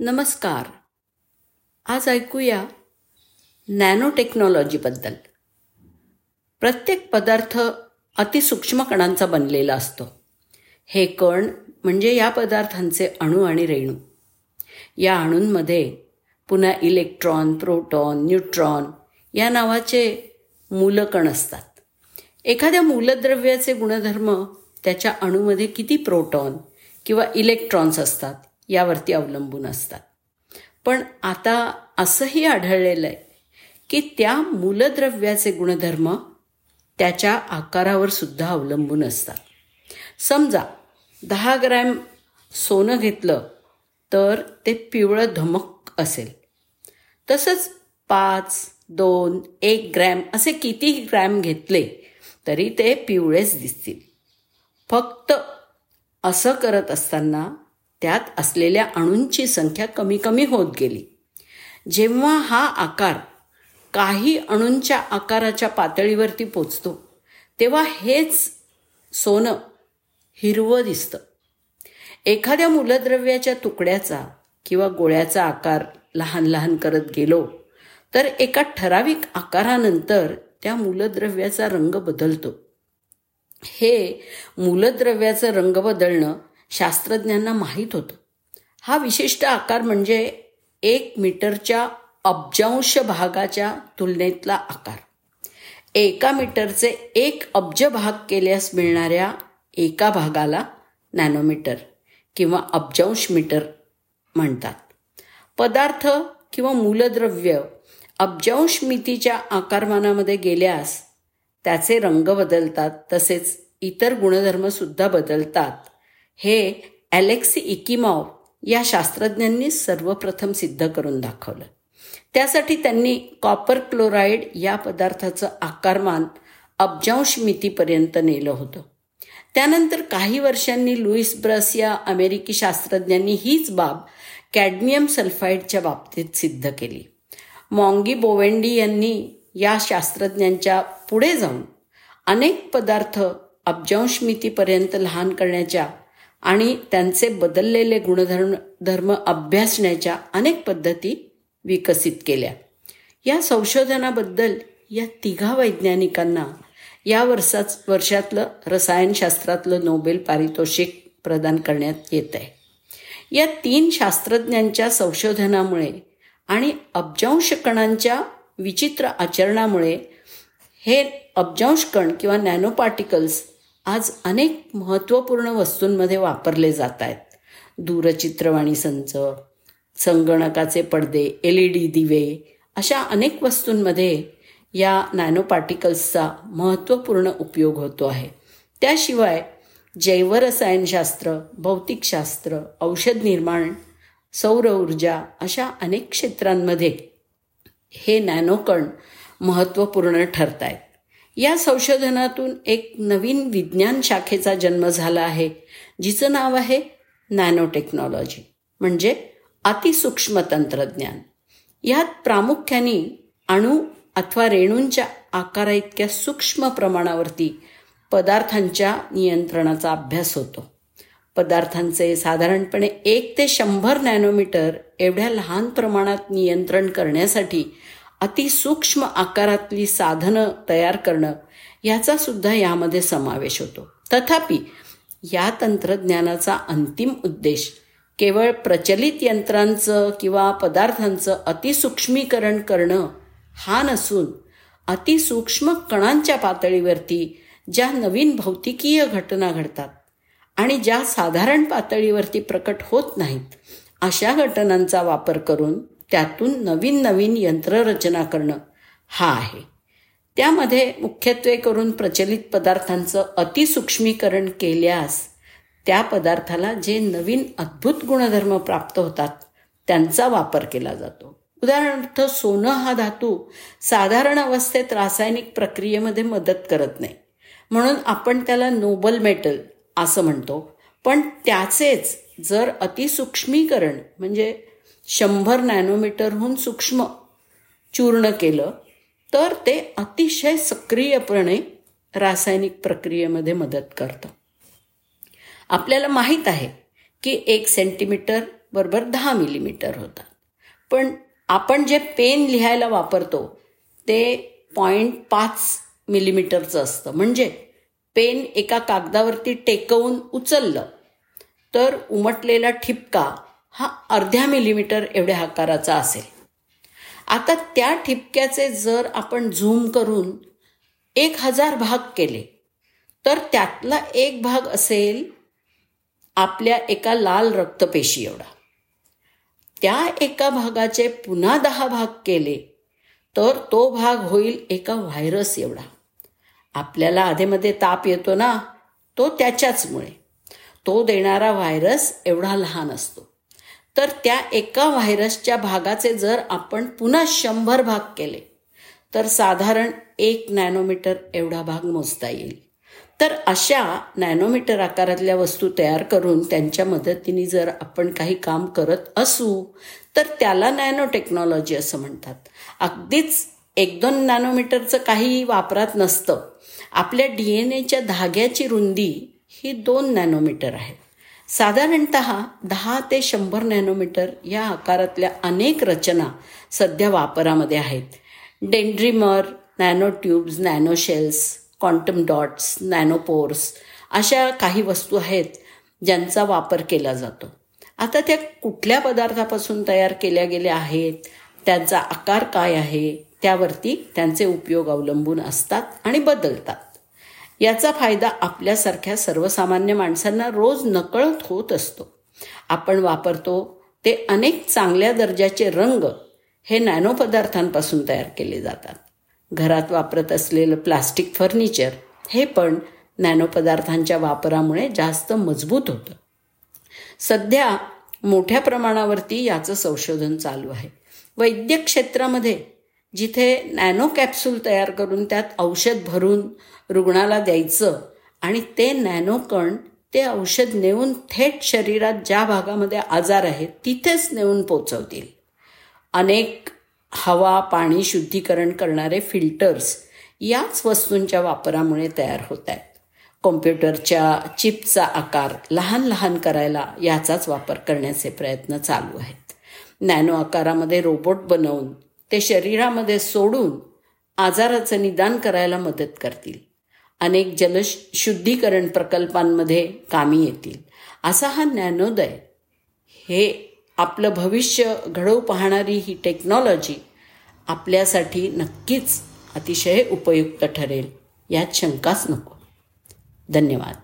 नमस्कार. आज ऐकूया नॅनो टेक्नॉलॉजीबद्दल प्रत्येक पदार्थ अतिसूक्ष्म कणांचा बनलेला असतो. हे कण म्हणजे या पदार्थांचे अणू आणि रेणू. या अणूंमध्ये पुन्हा इलेक्ट्रॉन प्रोटॉन न्यूट्रॉन या नावाचे मूलकण असतात. एखाद्या मूलद्रव्याचे गुणधर्म त्याच्या अणूमध्ये किती प्रोटॉन किंवा इलेक्ट्रॉन्स असतात यावरती अवलंबून असतात. पण आता असंही आढळलेलं आहे की त्या मूलद्रव्याचे गुणधर्म त्याच्या आकारावर सुद्धा अवलंबून असतात. समजा दहा ग्रॅम सोनं घेतलं तर ते पिवळं धमक असेल. तसंच पाच दोन एक ग्रॅम असे किती ग्रॅम घेतले तरी ते पिवळेच दिसतील. फक्त असं करत असताना त्यात असलेल्या अणूंची संख्या कमी कमी होत गेली. जेव्हा हा आकार काही अणूंच्या आकाराच्या पातळीवरती पोचतो तेव्हा हेच सोनं हिरवं दिसतं. एखाद्या मूलद्रव्याच्या तुकड्याचा किंवा गोळ्याचा आकार लहान लहान करत गेलो तर एका ठराविक आकारानंतर त्या मूलद्रव्याचा रंग बदलतो. हे मूलद्रव्याचं रंग बदलणं शास्त्रज्ञांना माहीत होतं. हा विशिष्ट आकार म्हणजे एक मीटरच्या अब्जांश भागाच्या तुलनेतला आकार. एका मीटरचे एक अब्ज भाग केल्यास मिळणाऱ्या एका भागाला नॅनोमीटर किंवा अब्जांश मीटर म्हणतात. पदार्थ किंवा मूलद्रव्य अब्जांश मितीच्या आकारमानामध्ये गेल्यास त्याचे रंग बदलतात तसेच इतर गुणधर्मसुद्धा बदलतात. हे ॲलेक्सी इकिमॉव या शास्त्रज्ञांनी सर्वप्रथम सिद्ध करून दाखवलं. त्यासाठी त्यांनी कॉपर क्लोराईड या पदार्थाचं आकारमान अब्जांश मितीपर्यंत नेलं होतं. त्यानंतर काही वर्षांनी लुईस ब्रस या अमेरिकी शास्त्रज्ञांनी हीच बाब कॅडमियम सल्फाईडच्या बाबतीत सिद्ध केली. मॉंगी बोवेंडी यांनी या शास्त्रज्ञांच्या पुढे जाऊन अनेक पदार्थ अब्जांश मितीपर्यंत लहान करण्याच्या आणि त्यांचे बदललेले गुणधर्म धर्म अभ्यासण्याच्या अनेक पद्धती विकसित केल्या. या संशोधनाबद्दल या तिघा वैज्ञानिकांना या वर्षाच वर्षातलं रसायनशास्त्रातलं नोबेल पारितोषिक प्रदान करण्यात येत आहे या तीन शास्त्रज्ञांच्या संशोधनामुळे आणि अब्जांश कणांच्या विचित्र आचरणामुळे हे अब्जांश कण किंवा नॅनो पार्टिकल्स आज अनेक महत्त्वपूर्ण वस्तूंमध्ये वापरले जात आहेत. दूरचित्रवाणी संच संगणकाचे पडदे एल ई डी दिवे अशा अनेक वस्तूंमध्ये या नॅनो पार्टिकल्सचा महत्त्वपूर्ण उपयोग होतो आहे. त्याशिवाय जैवरसायनशास्त्र भौतिकशास्त्र औषध निर्माण सौर ऊर्जा अशा अनेक क्षेत्रांमध्ये हे नॅनोकण महत्त्वपूर्ण ठरत आहेत. या संशोधनातून एक नवीन विज्ञान शाखेचा जन्म झाला आहे जिचं नाव आहे नॅनो टेक्नॉलॉजी म्हणजे अतिसूक्ष्म तंत्रज्ञान. यात प्रामुख्याने अणू अथवा रेणूंच्या आकारा इतक्या सूक्ष्म प्रमाणावरती पदार्थांच्या नियंत्रणाचा अभ्यास होतो. पदार्थांचे साधारणपणे एक ते शंभर नॅनोमीटर एवढ्या लहान प्रमाणात नियंत्रण करण्यासाठी अतिसूक्ष्म आकारातली साधनं तयार करणं याचा सुद्धा यामध्ये समावेश होतो. तथापि या तंत्रज्ञानाचा अंतिम उद्देश केवळ प्रचलित यंत्रांचं किंवा पदार्थांचं अतिसूक्ष्मीकरण करणं हा नसून अतिसूक्ष्म कणांच्या पातळीवरती ज्या नवीन भौतिकीय घटना घडतात आणि ज्या साधारण पातळीवरती प्रकट होत नाहीत अशा घटनांचा वापर करून त्यातून नवीन नवीन यंत्ररचना करणं हा आहे. त्यामध्ये मुख्यत्वे करून प्रचलित पदार्थांचं अतिसूक्ष्मीकरण केल्यास त्या पदार्थाला जे नवीन अद्भुत गुणधर्म प्राप्त होतात त्यांचा वापर केला जातो. उदाहरणार्थ सोनं हा धातू साधारण अवस्थेत रासायनिक प्रक्रियेमध्ये मदत करत नाही. म्हणून आपण त्याला नोबल मेटल असं म्हणतो. पण त्याचेच जर अतिसूक्ष्मीकरण म्हणजे शंभर नॅनोमीटरहून सूक्ष्म चूर्ण केलं तर ते अतिशय सक्रियपणे रासायनिक प्रक्रियेमध्ये मदत करतं. आपल्याला माहीत आहे की एक सेंटीमीटर बरोबर दहा मिलीमीटर होतात. पण आपण जे पेन लिहायला वापरतो ते पॉईंट पाच मिलीमीटरचं असतं. म्हणजे पेन एका कागदावरती टेकवून उचललं तर उमटलेला ठिपका हा अर्ध्या मिलीमीटर एवढ्या आकाराचा असेल. आता त्या ठिपक्याचे जर आपण झूम करून एक हजार भाग केले तर त्यातला एक भाग असेल आपल्या एका लाल रक्तपेशी एवढा. त्या एका भागाचे पुन्हा दहा भाग केले तर तो भाग होईल एका व्हायरस एवढा. आपल्याला आधेमध्ये ताप येतो ना तो त्याच्याचमुळे. तो देणारा व्हायरस एवढा लहान असतो. तर त्या एका व्हायरसच्या भागाचे जर आपण पुन्हा शंभर भाग केले तर साधारण एक नॅनोमीटर एवढा भाग मोजता येईल. तर अशा नॅनोमीटर आकारातल्या वस्तू तयार करून त्यांच्या मदतीने जर आपण काही काम करत असू तर त्याला नॅनो टेक्नॉलॉजी असं म्हणतात. अगदीच एक दोन नॅनोमीटरचं काही वापरात नसतं. आपल्या डी एन एच्या धाग्याची रुंदी ही दोन नॅनोमीटर आहे. साधारणत दहा ते शंभर नॅनोमीटर या आकारातल्या अनेक रचना सध्या वापरामध्ये आहेत. Dendrimer nano tubes nano shells quantum dots nanopores अशा काही वस्तू आहेत ज्यांचा वापर केला जातो. आता त्या कुठल्या पदार्थापासून तयार केल्या गेल्या आहेत? त्यांचा आकार काय आहे? त्यावरती त्यांचे उपयोग अवलंबून असतात आणि बदलतात. याचा फायदा आपल्यासारख्या सर्वसामान्य माणसांना रोज नकळत होत असतो. आपण वापरतो ते अनेक चांगल्या दर्जाचे रंग हे नॅनो पदार्थांपासून तयार केले जातात. घरात वापरत असलेलं प्लास्टिक फर्निचर हे पण नॅनो पदार्थांच्या वापरामुळे जास्त मजबूत होतं. सध्या मोठ्या प्रमाणावरती याचं संशोधन चालू आहे. वैद्यक क्षेत्रामध्ये जिथे नॅनो कॅप्सूल तयार करून त्यात औषध भरून रुग्णाला द्यायचं आणि ते नॅनो कण ते औषध नेऊन थेट शरीरात ज्या भागामध्ये आजार आहेत तिथेच नेऊन पोचवतील. अनेक हवा पाणी शुद्धीकरण करणारे फिल्टर्स याच वस्तूंच्या वापरामुळे तयार होत आहेत. कॉम्प्युटरच्या चिपचा आकार लहान लहान करायला याचाच वापर करण्याचे प्रयत्न चालू आहेत. नॅनो आकारामध्ये रोबोट बनवून ते शरीरामध्ये सोडून आजाराचं निदान करायला मदत करतील. अनेक जलशुद्धीकरण प्रकल्पांमध्ये कामी येतील. असा हा ज्ञानोदय. हे आपलं भविष्य घडवू पाहणारी ही टेक्नॉलॉजी आपल्यासाठी नक्कीच अतिशय उपयुक्त ठरेल. यात शंकाच नको. धन्यवाद.